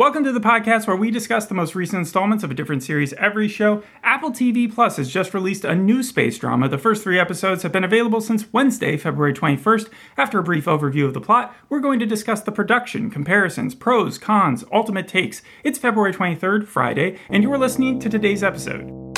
Welcome to the podcast where we discuss the most recent installments of a different series every show. Apple TV Plus has just released a new space drama. The first three episodes have been available since Wednesday, February 21st. After a brief overview of the plot, we're going to discuss the production, comparisons, pros, cons, ultimate takes. It's February 23rd, Friday, and you are listening to today's episode.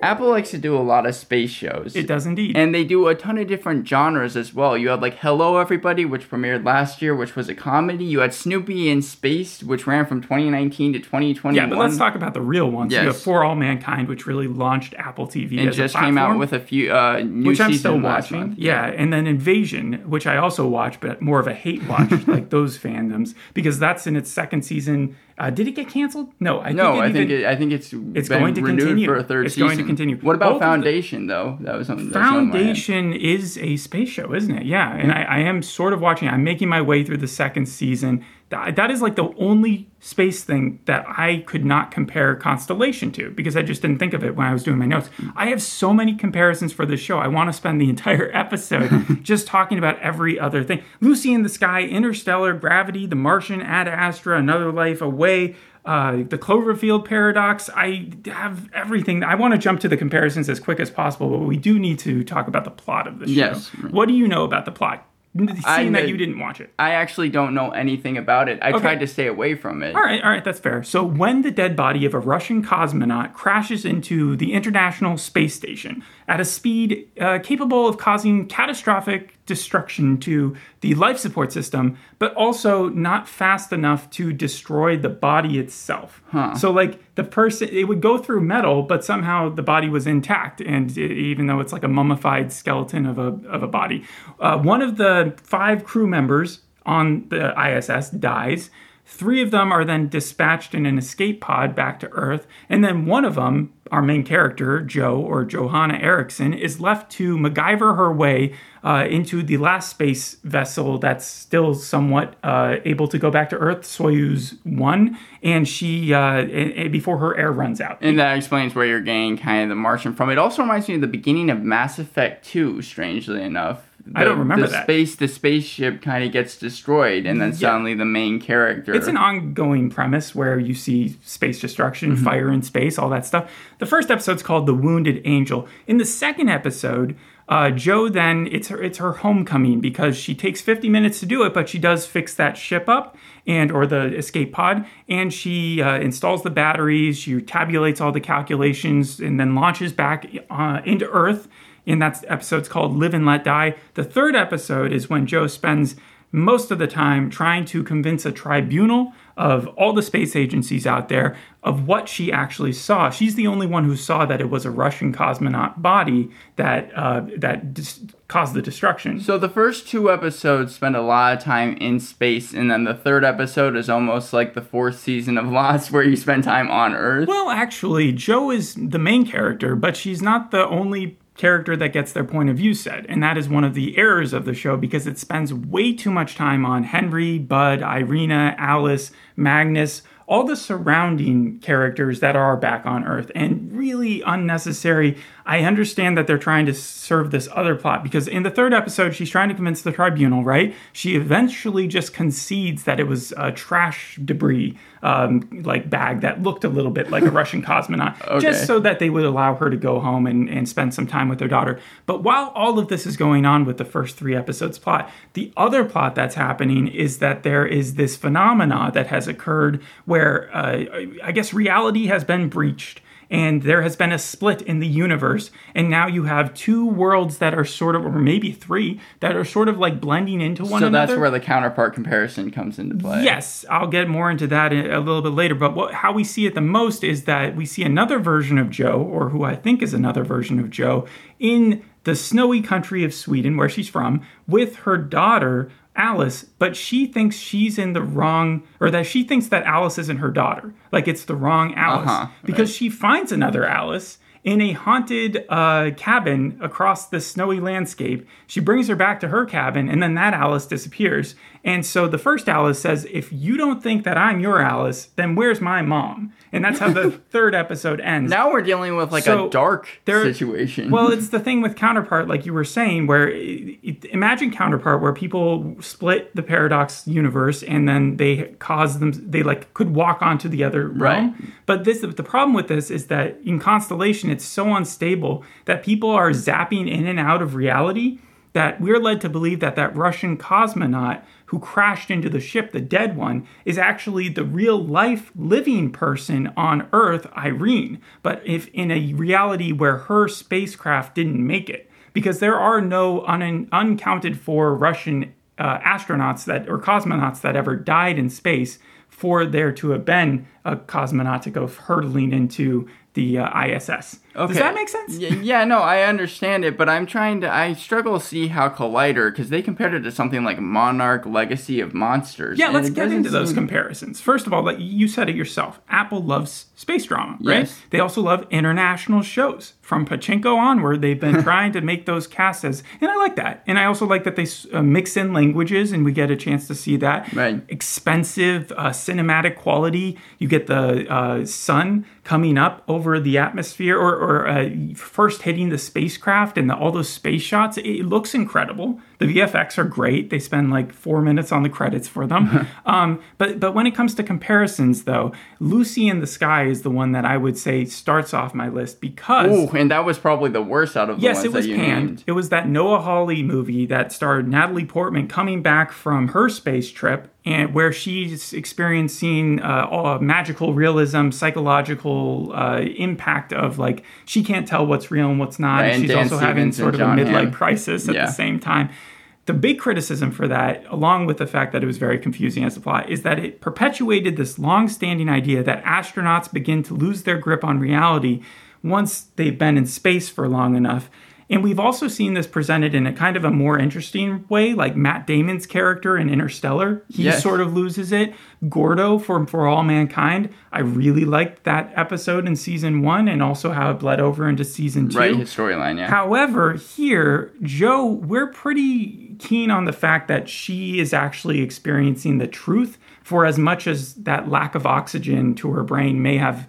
Apple likes to do a lot of space shows. It does indeed. And they do a ton of different genres as well. You had like Hello Everybody, which premiered last year, which was a comedy. You had Snoopy in Space, which ran from 2019 to 2021. yeah, but let's talk about the real ones. You have For All Mankind, which really launched Apple TV And just a came out with a few uh, new which I'm still watching. month. Yeah, and then Invasion, which I also watch, but more of a hate watch, like those fandoms, because that's in its second season. Uh, did it get canceled? No, I No, think I think it, I think it's it's going to renewed continue. for a third It's season. Continue. What Both about the- Foundation though? That was something. that's on my. Foundation is a space show, isn't it? Yeah, and I, I am sort of watching. I'm making my way through the second season. That, that is like the only space thing that I could not compare Constellation to because I just didn't think of it when I was doing my notes. I have so many comparisons for this show. I want to spend the entire episode just talking about every other thing. Lucy in the Sky, Interstellar, Gravity, The Martian, Ad Astra, Another Life, Away, uh, the Cloverfield paradox. I have everything. I want to jump to the comparisons as quick as possible, but we do need to talk about the plot of the show. Yes. What do you know about the plot? Seeing I that you didn't watch it. I actually don't know anything about it. I tried to stay away from it. All right, all right, that's fair. So, when the dead body of a Russian cosmonaut crashes into the International Space Station at a speed uh, capable of causing catastrophic destruction to the life support system, but also not fast enough to destroy the body itself. So, like the person, it would go through metal, but somehow the body was intact, and it, even though it's like a mummified skeleton of a of a body, uh, one of the five crew members on the ISS dies. Three of them are then dispatched in an escape pod back to Earth, and then one of them, our main character, Joe or Johanna Erickson, is left to MacGyver her way uh, into the last space vessel that's still somewhat uh, able to go back to Earth, Soyuz 1, and she, uh, and- and before her air runs out. And that explains where you're getting kind of the Martian from. It also reminds me of the beginning of Mass Effect 2, strangely enough. I don't remember the that. Space, the spaceship kind of gets destroyed, and then suddenly the main character. It's an ongoing premise where you see space destruction, Mm-hmm. fire in space, all that stuff. The first episode's called "The Wounded Angel." In the second episode, uh, Joe then it's her it's her homecoming because she takes 50 minutes to do it, but she does fix that ship up and or the escape pod, and she uh, installs the batteries. She tabulates all the calculations and then launches back uh, into Earth and that episode's called Live and Let Die. The third episode is when Joe spends most of the time trying to convince a tribunal of all the space agencies out there of what she actually saw. She's the only one who saw that it was a Russian cosmonaut body that uh, that dis- caused the destruction. So the first two episodes spend a lot of time in space, and then the third episode is almost like the fourth season of Lost, where you spend time on Earth. Well, actually, Joe is the main character, but she's not the only character that gets their point of view said. And that is one of the errors of the show because it spends way too much time on Henry, Bud, Irina, Alice, Magnus, all the surrounding characters that are back on Earth, and really unnecessary. I understand that they're trying to serve this other plot because in the third episode, she's trying to convince the tribunal, right? She eventually just concedes that it was uh, trash debris, um, like bag that looked a little bit like a Russian cosmonaut, just so that they would allow her to go home and, and spend some time with their daughter. But while all of this is going on with the first three episodes plot, the other plot that's happening is that there is this phenomena that has occurred where uh, I guess reality has been breached. And there has been a split in the universe, and now you have two worlds that are sort of, or maybe three, that are sort of like blending into one so another. So that's where the counterpart comparison comes into play. Yes, I'll get more into that a a little bit later. But what, how we see it the most is that we see another version of Joe, or who I think is another version of Joe, in the snowy country of Sweden, where she's from, with her daughter. Alice, but she thinks she's in the wrong, or that she thinks that Alice isn't her daughter. Like it's the wrong Alice. Uh-huh, because she finds another Alice in a haunted uh, cabin across the snowy landscape. She brings her back to her cabin, and then that Alice disappears. And so the first Alice says, If you don't think that I'm your Alice, then where's my mom? And that's how the third episode ends. Now we're dealing with like So, a dark there- situation. Well, it's the thing with Counterpart, like you were saying, where it, it- imagine Counterpart, where people split the paradox universe and then they cause them, they like could walk onto the other realm. Right. But this, the problem with this is that in Constellation, it's so unstable that people are zapping in and out of reality that we're led to believe that that Russian cosmonaut who crashed into the ship, the dead one, is actually the real life living person on Earth, Irene. But if in a reality where her spacecraft didn't make it, because there are no un- uncounted for Russian uh, astronauts that or cosmonauts that ever died in space for there to have been a cosmonaut of go hurtling into the uh, ISS. Does that make sense? Y- yeah, no, I understand it, but I'm trying to. I struggle to see how Collider, because they compared it to something like Monarch Legacy of Monsters. Yeah, let's get into those seem- comparisons. First of all, like you said it yourself, Apple loves space drama, right? Yes. They also love international shows. From Pachinko onward, they've been trying to make those casts as, and I like that. And I also like that they uh, mix in languages, and we get a chance to see that. Right. Expensive uh, cinematic quality. You get the uh, sun coming up over the atmosphere, or, or uh, first hitting the spacecraft, and the, all those space shots. It looks incredible. The VFX are great. They spend like four minutes on the credits for them. um, but but when it comes to comparisons, though, Lucy in the Sky is the one that I would say starts off my list because. Ooh, and that was probably the worst out of the Yes, ones it was panned. named. It was that Noah Hawley movie that starred Natalie Portman coming back from her space trip and where she's experiencing uh, all magical realism, psychological uh, impact of like she can't tell what's real and what's not. Right, and she's Dan also having sort of a midlife Hamm. crisis at Yeah. the same time. The big criticism for that, along with the fact that it was very confusing as a plot, is that it perpetuated this long standing idea that astronauts begin to lose their grip on reality once they've been in space for long enough. And we've also seen this presented in a kind of a more interesting way, like Matt Damon's character in Interstellar. He Yes. sort of loses it. Gordo from For All Mankind. I really liked that episode in season one and also how it bled over into season two. Right, his storyline, yeah. However, here, Joe, we're pretty keen on the fact that she is actually experiencing the truth for as much as that lack of oxygen to her brain may have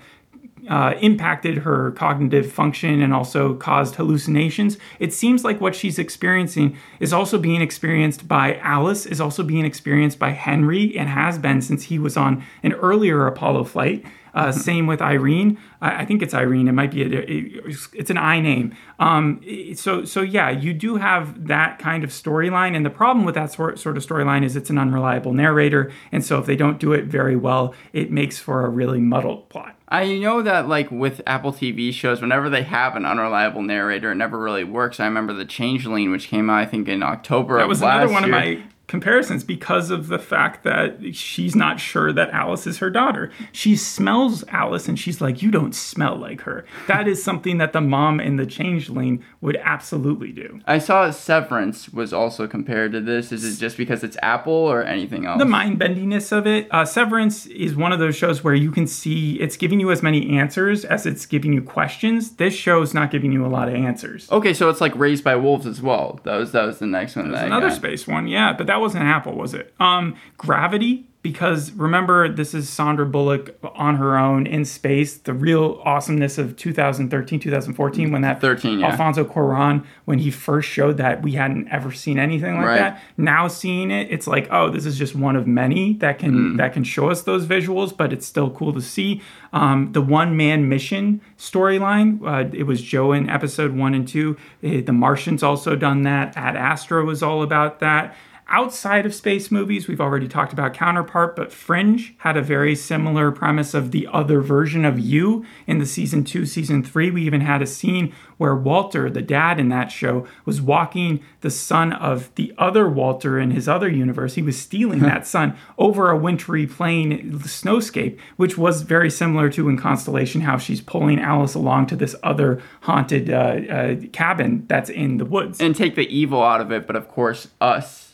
uh, impacted her cognitive function and also caused hallucinations. It seems like what she's experiencing is also being experienced by Alice, is also being experienced by Henry, and has been since he was on an earlier Apollo flight. Uh, same with Irene. I, I think it's Irene. It might be a, it's an I name. Um, so so yeah, you do have that kind of storyline, and the problem with that sort sort of storyline is it's an unreliable narrator, and so if they don't do it very well, it makes for a really muddled plot. I know that like with Apple TV shows, whenever they have an unreliable narrator, it never really works. I remember the Changeling, which came out I think in October That of was last another one year. of my comparisons because of the fact that she's not sure that Alice is her daughter. She smells Alice and she's like, You don't smell like her. That is something that the mom in the changeling would absolutely do. I saw Severance was also compared to this. Is it just because it's Apple or anything else? The mind bendiness of it. Uh, Severance is one of those shows where you can see it's giving you as many answers as it's giving you questions. This show's not giving you a lot of answers. Okay, so it's like Raised by Wolves as well. That was that was the next one. that Another got. space one, yeah, but that wasn't Apple, was it? Um, Gravity, because remember, this is Sandra Bullock on her own in space. The real awesomeness of 2013, 2014, when that 13, yeah. Alfonso Cuarón, when he first showed that, we hadn't ever seen anything like Right. that. Now seeing it, it's like, oh, this is just one of many that can Hmm. that can show us those visuals, but it's still cool to see. Um, the one man mission storyline, uh, it was Joe in episode one and two. Eh, the Martians also done that. Ad Astra was all about that. Outside of space movies, we've already talked about Counterpart, but Fringe had a very similar premise of the other version of you in the season two, season three. We even had a scene where Walter, the dad in that show, was walking the son of the other Walter in his other universe. He was stealing that son over a wintry plain snowscape, which was very similar to in Constellation, how she's pulling Alice along to this other haunted uh, uh, cabin that's in the woods. and take the evil out of it, but of course us.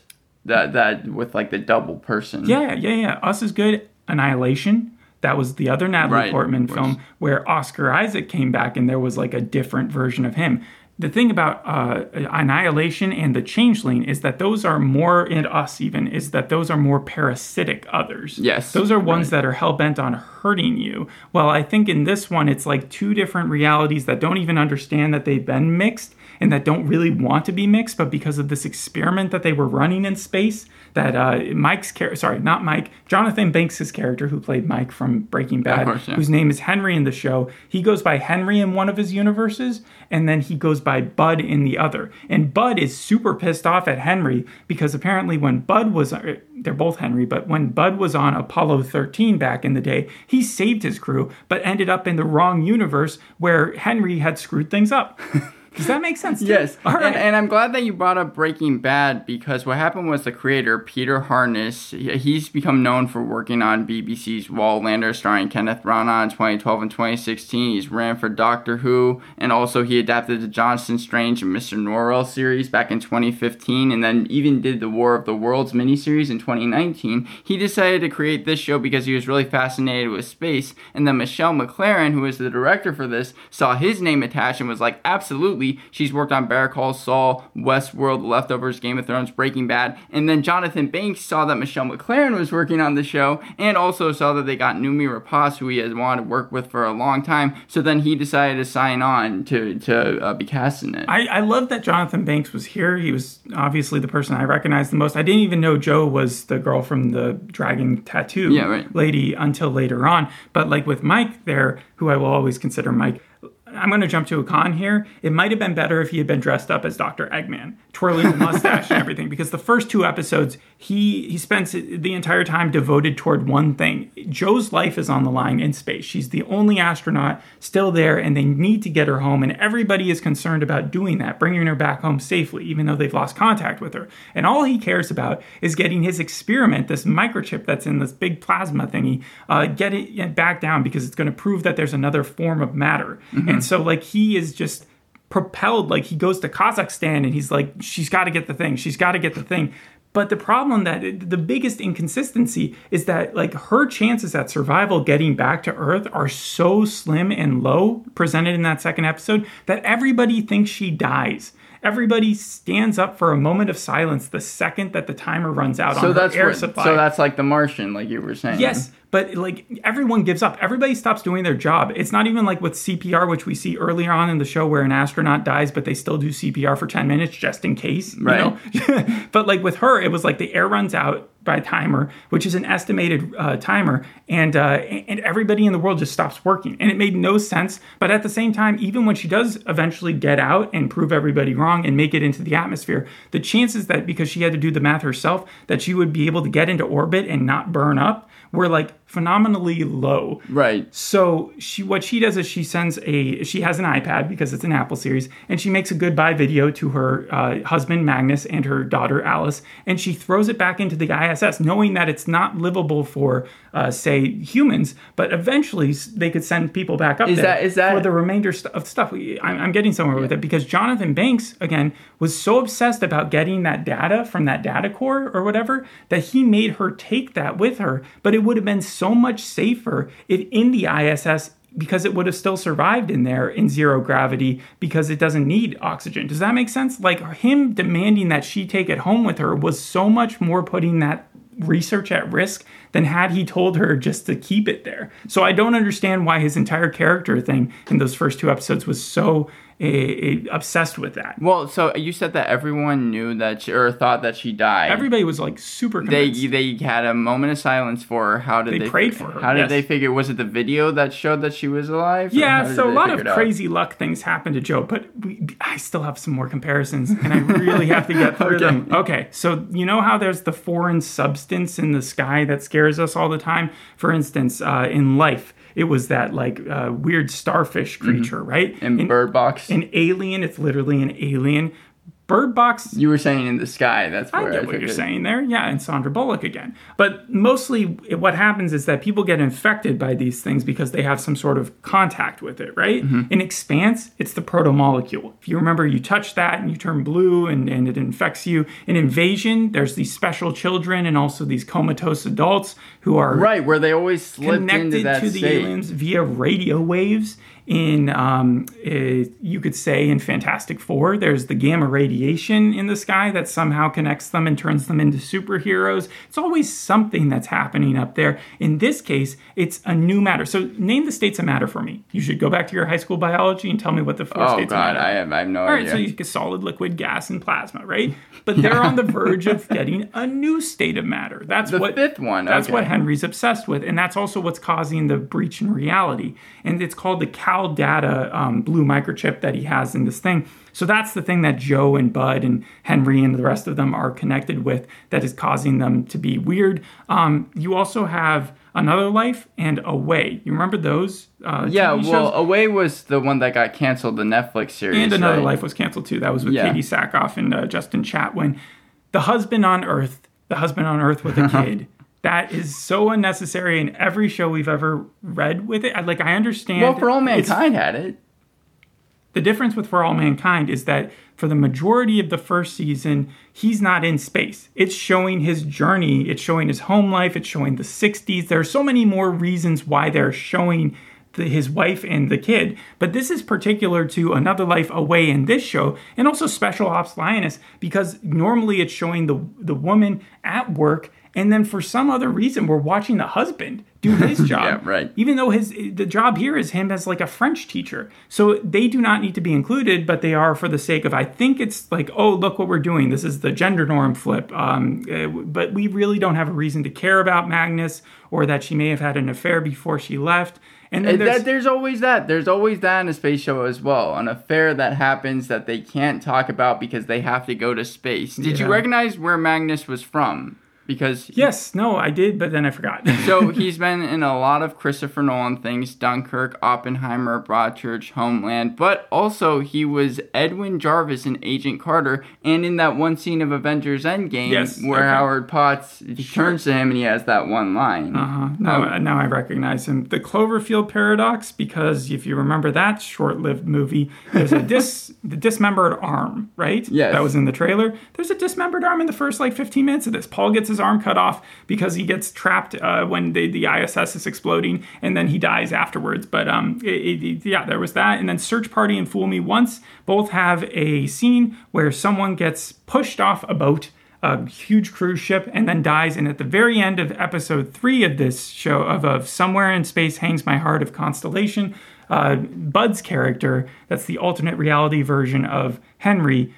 That that with like the double person. Yeah, yeah, yeah. Us is good. Annihilation. That was the other Natalie Right, Portman film where Oscar Isaac came back and there was like a different version of him. The thing about uh, Annihilation and the Changeling is that those are more, and us even, is that those are more parasitic others. Yes, Those are ones that are hell bent on hurting you. Well, I think in this one, it's like two different realities that don't even understand that they've been mixed and that don't really want to be mixed, but because of this experiment that they were running in space, that uh, Mike's character, sorry, not Mike, Jonathan Banks' character, who played Mike from Breaking Bad, course, yeah. whose name is Henry in the show, he goes by Henry in one of his universes, and then he goes by Bud in the other. And Bud is super pissed off at Henry because apparently when Bud was, uh, they're both Henry, but when Bud was on Apollo 13 back in the day, he saved his crew, but ended up in the wrong universe where Henry had screwed things up. Does that make sense? Yes, All right. and, and I'm glad that you brought up Breaking Bad because what happened was the creator Peter Harness. He's become known for working on BBC's Wallander, starring Kenneth Branagh in 2012 and 2016. He's ran for Doctor Who, and also he adapted the Johnson Strange and Mr. Norrell series back in 2015, and then even did the War of the Worlds miniseries in 2019. He decided to create this show because he was really fascinated with space, and then Michelle MacLaren, who is the director for this, saw his name attached and was like, absolutely. She's worked on Better Call Saul, Westworld, Leftovers, Game of Thrones, Breaking Bad. And then Jonathan Banks saw that Michelle MacLaren was working on the show and also saw that they got Noomi Rapace, who he has wanted to work with for a long time. So then he decided to sign on to, to uh, be cast in it. I, I love that Jonathan Banks was here. He was obviously the person I recognized the most. I didn't even know Joe was the girl from the dragon tattoo Yeah, right. lady until later on. But like with Mike there, who I will always consider Mike, I'm going to jump to a con here. It might have been better if he had been dressed up as Dr. Eggman, twirling the mustache and everything, because the first two episodes, he he spends the entire time devoted toward one thing. Joe's life is on the line in space. She's the only astronaut still there, and they need to get her home. And everybody is concerned about doing that, bringing her back home safely, even though they've lost contact with her. And all he cares about is getting his experiment, this microchip that's in this big plasma thingy, uh, get it back down because it's going to prove that there's another form of matter. And so, like, he is just propelled like he goes to Kazakhstan and he's like she's got to get the thing she's got to get the thing. But the problem that the biggest inconsistency is that like her chances at survival getting back to earth are so slim and low presented in that second episode that everybody thinks she dies everybody stands up for a moment of silence the second that the timer runs out so on that's air what, supply so that's like the Martian, like you were saying. Yes, but like everyone gives up. Everybody stops doing their job. It's not even like with CPR, which we see earlier on in the show where an astronaut dies, but they still do CPR for 10 minutes just in case. You Right. know? but like with her, it was like the air runs out by timer, which is an estimated uh, timer, and uh, and everybody in the world just stops working, and it made no sense. But at the same time, even when she does eventually get out and prove everybody wrong and make it into the atmosphere, the chances that because she had to do the math herself that she would be able to get into orbit and not burn up were like phenomenally low. Right. So she what she does is she sends a she has an iPad because it's an Apple series and she makes a goodbye video to her uh, husband Magnus and her daughter Alice and she throws it back into the ISS knowing that it's not livable for uh, say humans but eventually they could send people back up Is there that- is that- for the remainder of stuff. I'm, I'm getting somewhere with it because Jonathan Banks again was so obsessed about getting that data from that data core or whatever that he made her take that with her. But it would have been so much safer if in the ISS because it would have still survived in there in zero gravity because it doesn't need oxygen. Does that make sense? Like him demanding that she take it home with her was so much more putting that research at risk than had he told her just to keep it there. So I don't understand why his entire character thing in those first two episodes was so eh, eh, obsessed with that. Well, so you said that everyone knew that she, or thought that she died. Everybody was like super they convinced. they had a moment of silence for her. How did They they, prayed fi- for her, How did yes. they figure? Was it the video that showed that she was alive? yeah, so a lot of crazy luck things happened to Joe, but we, I still have some more comparisons, and I really have to get through Okay. them. Okay, so you know how there's the foreign substance in the sky that scares us all the time? For instance, uh, in life, it was that like uh, weird starfish creature, right? in In- Bird Box. An alien it's literally an alien Bird Box You were saying in the sky. That's I get I what you're it. saying there. Yeah, and Sandra Bullock again. But mostly what happens is that people get infected by these things because they have some sort of contact with it, right? Mm-hmm. In Expanse, it's the protomolecule. If you remember, you touch that and you turn blue and, and it infects you. In Invasion, there's these special children and also these comatose adults who are Right, where they always slipped into connected that to the state. aliens via radio waves. In um, you could say in Fantastic Four, there's the gamma radiation in the sky that somehow connects them and turns them into superheroes. It's always something that's happening up there. In this case, it's a new matter. So name the states of matter for me. You should go back to your high school biology and tell me what the four Oh states of god, matter. I have I have no All right, idea. so you get solid, liquid, gas, and plasma, right? But they're on the verge of getting a new state of matter. That's the what fifth one. that's okay. what Henry's obsessed with, and that's also what's causing the breach in reality. And it's called the Cal Data um, blue microchip that he has in this thing. So that's the thing that Joe and Bud and Henry and the rest of them are connected with that is causing them to be weird. Um, you also have Another Life and Away. You remember those? Uh, Yeah, well? Away was the one that got canceled, the Netflix series. And Another right? Life was canceled too. That was with Yeah. Katee Sackhoff and uh, Justin Chatwin. The husband on Earth, the husband on Earth with a kid. That is so unnecessary in every show we've ever read with it. I, like I understand. Well, For All Mankind had it. the difference with For All Mankind is that for the majority of the first season, he's not in space. It's showing his journey, it's showing his home life, it's showing the 60s. There are so many more reasons why they're showing the, his wife and the kid. But this is particular to Another Life Away in this show, and also Special Ops Lioness, because normally it's showing the, the woman at work. And then for some other reason, we're watching the husband do his job Yeah, right. even though his the job here is him as like a French teacher. So they do not need to be included, but they are for the sake of I think it's like oh look what we're doing. This is the gender norm flip. Um, uh, but we really don't have a reason to care about Magnus or that she may have had an affair before she left. And there's, that, there's always that. There's always that in a space show as well. An affair that happens that they can't talk about because they have to go to space. Did you recognize where Magnus was from? Because yes, no, I did, but then I forgot. so he's been in a lot of Christopher Nolan things Dunkirk, Oppenheimer, Broadchurch, Homeland, but also he was Edwin Jarvis in Agent Carter and in that one scene of Avengers Endgame Yes, where okay. Howard Potts turns to him and he has that one line. Uh-huh. Now, now I recognize him. The Cloverfield paradox, because if you remember that short-lived movie, there's a dis the dismembered arm, right? Yes. That was in the trailer. There's a dismembered arm in the first like 15 minutes of this. Paul gets his arm cut off because he gets trapped uh, when the, ISS is exploding, and then he dies afterwards. But um, it, it- yeah, there was that, and then Search Party and Fool Me Once both have a scene where someone gets pushed off a boat a huge cruise ship and then dies. And at the very end of episode three of this show, of, of Somewhere in Space Hangs My Heart of Constellation, uh, Bud's character, that's the alternate reality version of Henry,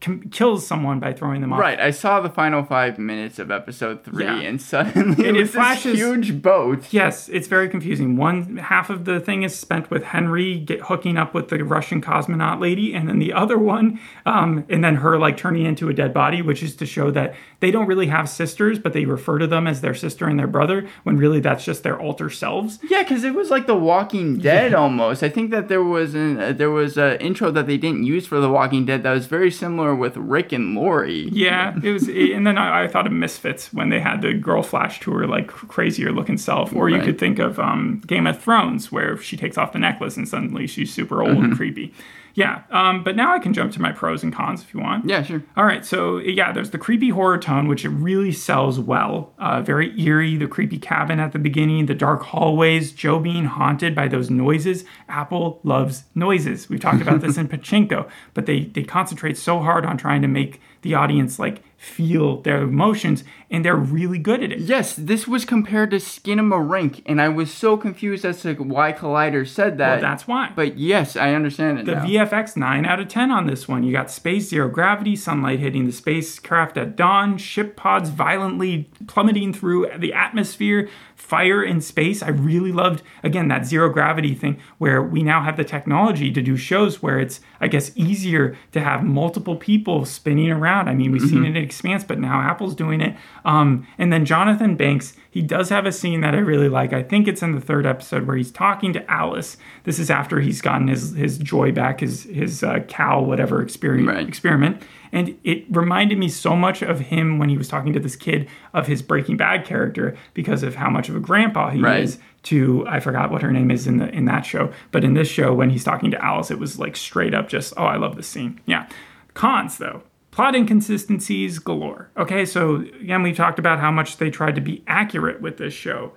com- kills someone by throwing them off. Right, I saw the final five minutes of episode three, Yeah. and suddenly it, And it flashes- this huge boat. Yes, it's very confusing. One half of the thing is spent with Henry get hooking up with the Russian cosmonaut lady, and then the other one, um, and then her like turning into a dead body, which is to show that they don't really have sisters, but they refer to them as their sister and their brother, when really that's just their alter selves. Yeah, because it was like The Walking Dead almost. I think that there was an uh, there was an intro that they didn't use for The Walking Dead that was very similar with Rick and Lori. Yeah, it was, and then I, I thought of Misfits when they had the girl flash to her like crazier looking self, or you Right. could think of um, Game of Thrones where she takes off the necklace and suddenly she's super old and creepy. Yeah, um, but now I can jump to my pros and cons if you want. Yeah, sure. All right, so yeah, there's the creepy horror tone, which it really sells well. Uh, very eerie, the creepy cabin at the beginning, the dark hallways, Joe being haunted by those noises. Apple loves noises. We've talked about this in Pachinko, but they they concentrate so hard on trying to make the audience like feel their emotions, and they're really good at it. Yes, this was compared to Skinamarink, and a Ring*, and I was so confused as to why Collider said that. Well, that's why. but yes, I understand it The now. VFX 9 out of 10 on this one. You got space, zero gravity, sunlight hitting the spacecraft at dawn, ship pods violently plummeting through the atmosphere, fire in space. I really loved, again, that zero gravity thing where we now have the technology to do shows where it's, I guess, easier to have multiple people spinning around. I mean, we've seen it in Expanse, but now Apple's doing it. Um, and then Jonathan Banks, he does have a scene that I really like. I think it's in the third episode where he's talking to Alice. This is after he's gotten his his joy back, his his uh, cow whatever experiment Right. experiment, And it reminded me so much of him when he was talking to this kid of his Breaking Bad character because of how much of a grandpa he Right. is to I forgot what her name is in the in that show, but in this show when he's talking to Alice, it was like straight up just oh I love this scene. Yeah. Cons though. Plot inconsistencies galore. Okay, so again, we talked about how much they tried to be accurate with this show.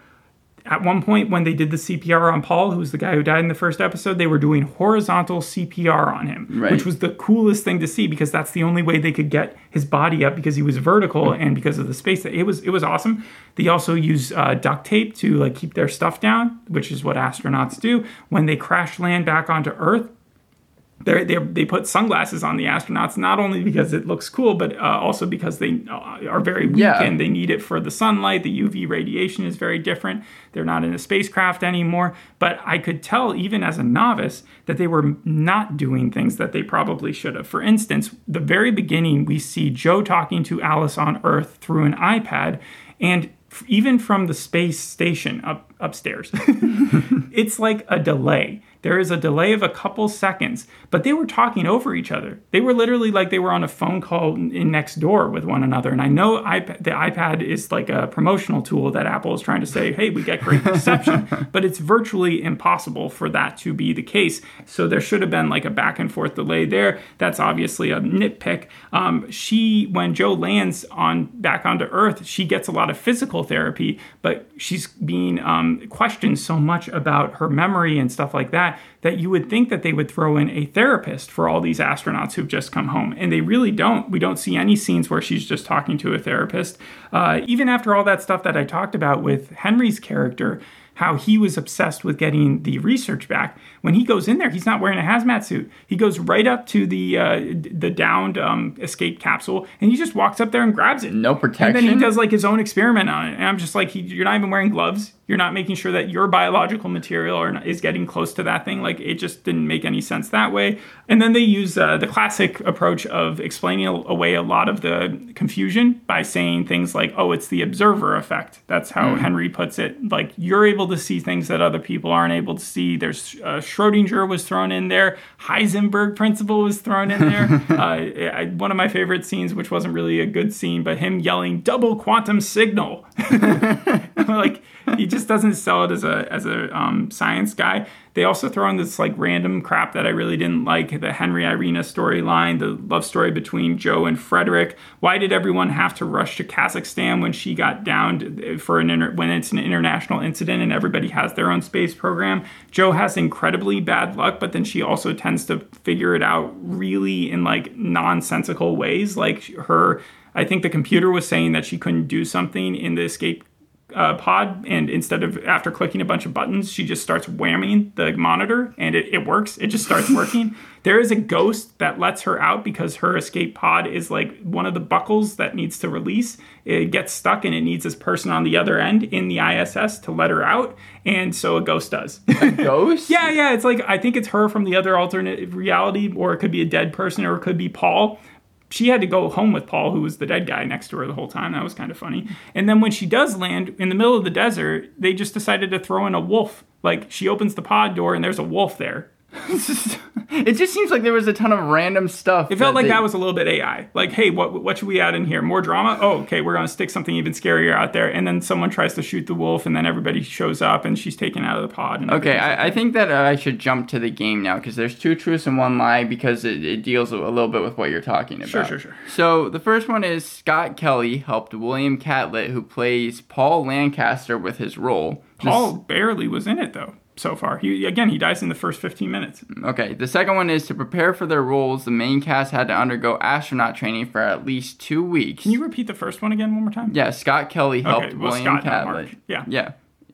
At one point, when they did the CPR on Paul, who's the guy who died in the first episode, they were doing horizontal CPR on him, Right. which was the coolest thing to see because that's the only way they could get his body up because he was vertical and because of the space. That it was it was awesome. They also use uh, duct tape to like keep their stuff down, which is what astronauts do when they crash land back onto Earth they they they put sunglasses on the astronauts not only because it looks cool, but uh, also because they uh, are very weak Yeah. and they need it for the sunlight. The UV radiation is very different. They're not in a spacecraft anymore. But I could tell, even as a novice, that they were not doing things that they probably should have. For instance, the very beginning, we see Joe talking to Alice on Earth through an iPad, and f- even from the space station up upstairs, it's like a delay. There is a delay of a couple seconds, but they were talking over each other. They were literally like they were on a phone call in next door with one another. And I know iPad, the iPad is like a promotional tool that Apple is trying to say, hey, we get great reception, but it's virtually impossible for that to be the case. So there should have been like a back and forth delay there. That's obviously a nitpick. Um, she, when Joe lands on back onto Earth, she gets a lot of physical therapy, but she's being um, questioned so much about her memory and stuff like that that you would think that they would throw in a therapist for all these astronauts who've just come home, and they really don't. We don't see any scenes where she's just talking to a therapist. Uh, even after all that stuff that I talked about with Henry's character, how he was obsessed with getting the research back. When he goes in there, he's not wearing a hazmat suit. He goes right up to the uh, the downed um, escape capsule, and he just walks up there and grabs it. No protection. And then he does like his own experiment on it, and I'm just like, he, you're not even wearing gloves. You're not making sure that your biological material or, is getting close to that thing. Like it just didn't make any sense that way. And then they use uh, the classic approach of explaining away a lot of the confusion by saying things like, "Oh, it's the observer effect." That's how Henry puts it. Like you're able to see things that other people aren't able to see. There's uh, Schrodinger was thrown in there. Heisenberg principle was thrown in there. uh, I, one of my favorite scenes, which wasn't really a good scene, but him yelling "double quantum signal." like he just doesn't sell it as a as a um, science guy. They also throw in this like random crap that I really didn't like the Henry Irina storyline, the love story between Joe and Frederick. Why did everyone have to rush to Kazakhstan when she got downed for an inter- when it's an international incident and everybody has their own space program? Joe has incredibly bad luck, but then she also tends to figure it out really in like nonsensical ways. Like her, I think the computer was saying that she couldn't do something in the escape uh, pod and instead of after clicking a bunch of buttons she just starts whamming the monitor and it, it works. It just starts working. There is a ghost that lets her out because her escape pod is like one of the buckles that needs to release. It gets stuck and it needs this person on the other end in the iss to let her out and so a ghost does. A Ghost? yeah yeah it's like i think it's her from the other alternate reality or it could be a dead person or it could be paul she had to go home with Paul, who was the dead guy next to her the whole time. That was kind of funny. And then when she does land in the middle of the desert, they just decided to throw in a wolf. Like she opens the pod door and there's a wolf there. it just seems like there was a ton of random stuff. It felt like they- that was a little bit AI. Like, hey, what what should we add in here? More drama? Oh, okay, we're gonna stick something even scarier out there. And then someone tries to shoot the wolf, and then everybody shows up, and she's taken out of the pod. And Okay, I, I think that uh, I should jump to the game now because there's two truths and one lie because it, it deals a little bit with what you're talking about. Sure, sure, sure. So the first one is Scott Kelly helped William Catlett, who plays Paul Lancaster, with his role. Paul barely was in it though. So far, he again he dies in the first 15 minutes. Okay, the second one is to prepare for their roles, the main cast had to undergo astronaut training for at least two weeks. Can you repeat the first one again one more time? yeah, Scott Kelly helped Okay, well, William Mark. Yeah. Yeah.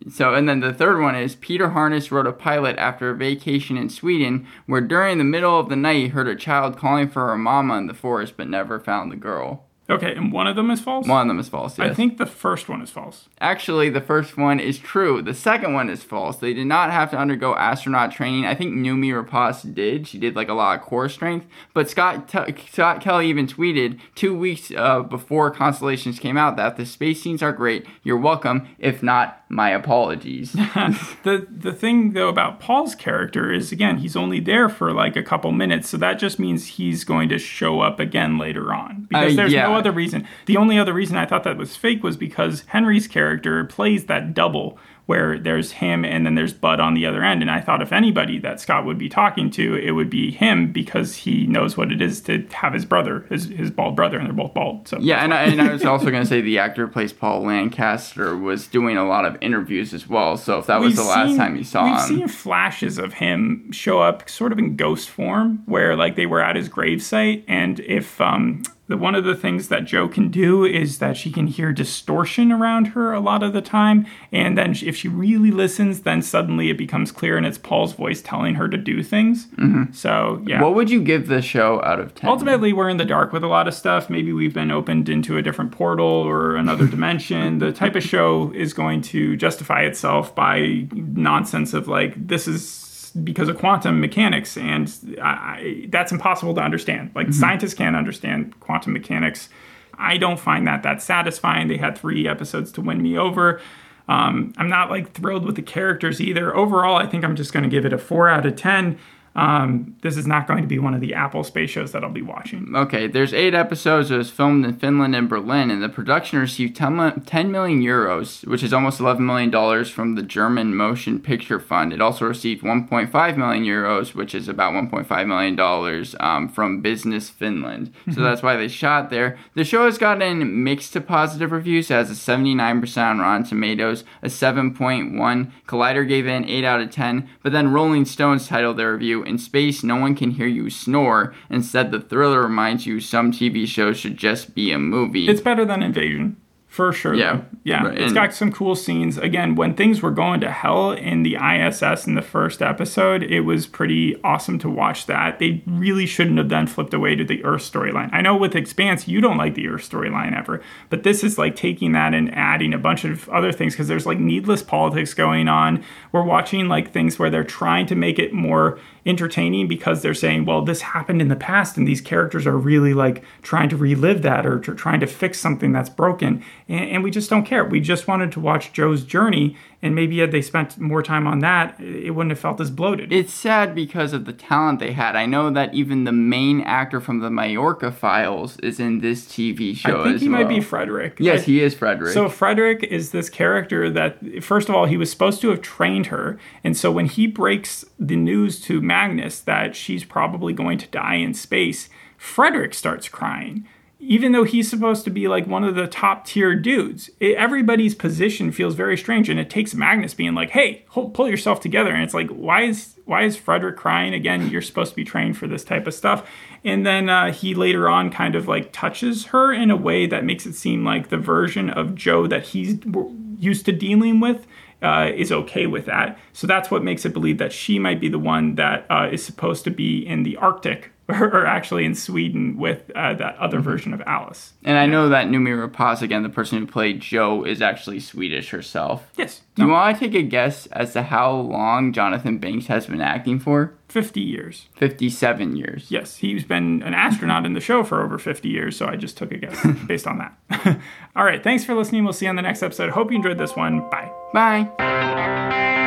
So, and then the third one is Peter Harness wrote a pilot after a vacation in Sweden where during the middle of the night he heard a child calling for her mama in the forest but never found the girl. Okay, and one of them is false. One of them is false, yes. I think the first one is false. Actually, the first one is true. The second one is false. They did not have to undergo astronaut training. I think Noomi Rapace did. She did like a lot of core strength. But Scott T- Scott Kelly even tweeted two weeks uh, before Constellations came out that the space scenes are great. You're welcome. If not, my apologies. the the thing though about Paul's character is again he's only there for like a couple minutes, so that just means he's going to show up again later on because Uh, there's yeah. no other reason. The only other reason I thought that was fake was because Henry's character plays that double where there's him and then there's Bud on the other end, and I thought if anybody that Scott would be talking to, it would be him because he knows what it is to have his brother, his his bald brother, and they're both bald. So Yeah, and I, and I was also going to say the actor who plays Paul Lancaster was doing a lot of interviews as well. So if that was We've the last seen- time you saw we've him, seen flashes of him show up sort of in ghost form, where like they were at his gravesite, and if um, the one of the things that Joe can do is that she can hear distortion around her a lot of the time, and then if she really listens, then suddenly it becomes clear, and it's Paul's voice telling her to do things. Mm-hmm. So yeah. what would you give the show out of ten? Ultimately, we're in the dark with a lot of stuff. Maybe we've been opened into a different portal or another dimension. The type of show is going to justify itself by nonsense of like, this is because of quantum mechanics, and I, that's impossible to understand. Like, scientists can't understand quantum mechanics. I don't find that that satisfying. They had three episodes to win me over. Um, I'm not like thrilled with the characters either. Overall, I think I'm just going to give it a four out of ten. Um, this is not going to be one of the Apple space shows that I'll be watching. Okay, there's eight episodes. It was filmed in Finland and Berlin, and the production received 10 million euros, which is almost 11 million dollars from the German Motion Picture Fund. It also received 1.5 million euros, which is about 1.5 million dollars um, from Business Finland. So that's why they shot there. The show has gotten mixed to positive reviews. It has a 79% on Rotten Tomatoes, a 7.1. Collider gave it an 8 out of 10, but then Rolling Stones titled their review in space, no one can hear you snore. Instead, the thriller reminds you some TV shows should just be a movie. It's better than Invasion. For sure. Yeah. Yeah. Right, It's got some cool scenes. Again, when things were going to hell in the ISS in the first episode, it was pretty awesome to watch that. They really shouldn't have then flipped away to the Earth storyline. I know with Expanse, you don't like the Earth storyline ever, but this is like taking that and adding a bunch of other things because there's like needless politics going on. We're watching like things where they're trying to make it more entertaining because they're saying, well, this happened in the past, and these characters are really like trying to relive that or trying to fix something that's broken. And, and we just don't care. We just wanted to watch Joe's journey, and maybe had they spent more time on that, it wouldn't have felt as bloated. It's sad because of the talent they had. I know that even the main actor from the Majorca Files is in this TV show I think he well. might be Frederick. Yes, I- he is Frederick. So Frederick is this character that, first of all, he was supposed to have trained her, and so when he breaks the news to Magnus that she's probably going to die in space, Frederick starts crying. Even though he's supposed to be like one of the top tier dudes, it, everybody's position feels very strange, and it takes Magnus being like, "Hey, hold, pull yourself together." And it's like, why is why is Frederick crying again? You're supposed to be trained for this type of stuff. And then uh, he later on kind of like touches her in a way that makes it seem like the version of Joe that he's used to dealing with uh, is okay with that. So that's what makes it believe that she might be the one that uh, is supposed to be in the Arctic. Or, actually in Sweden with uh, that other version of Alice. and I know that Noomi Rapace, again, the person who played Joe, is actually Swedish herself. Yes. Do you want to take a guess as to how long Jonathan Banks has been acting for? 50 years. 57 years. Yes, he's been an astronaut in the show for over 50 years, so I just took a guess based on that. All right, thanks for listening. We'll see you on the next episode. Hope you enjoyed this one. Bye. Bye.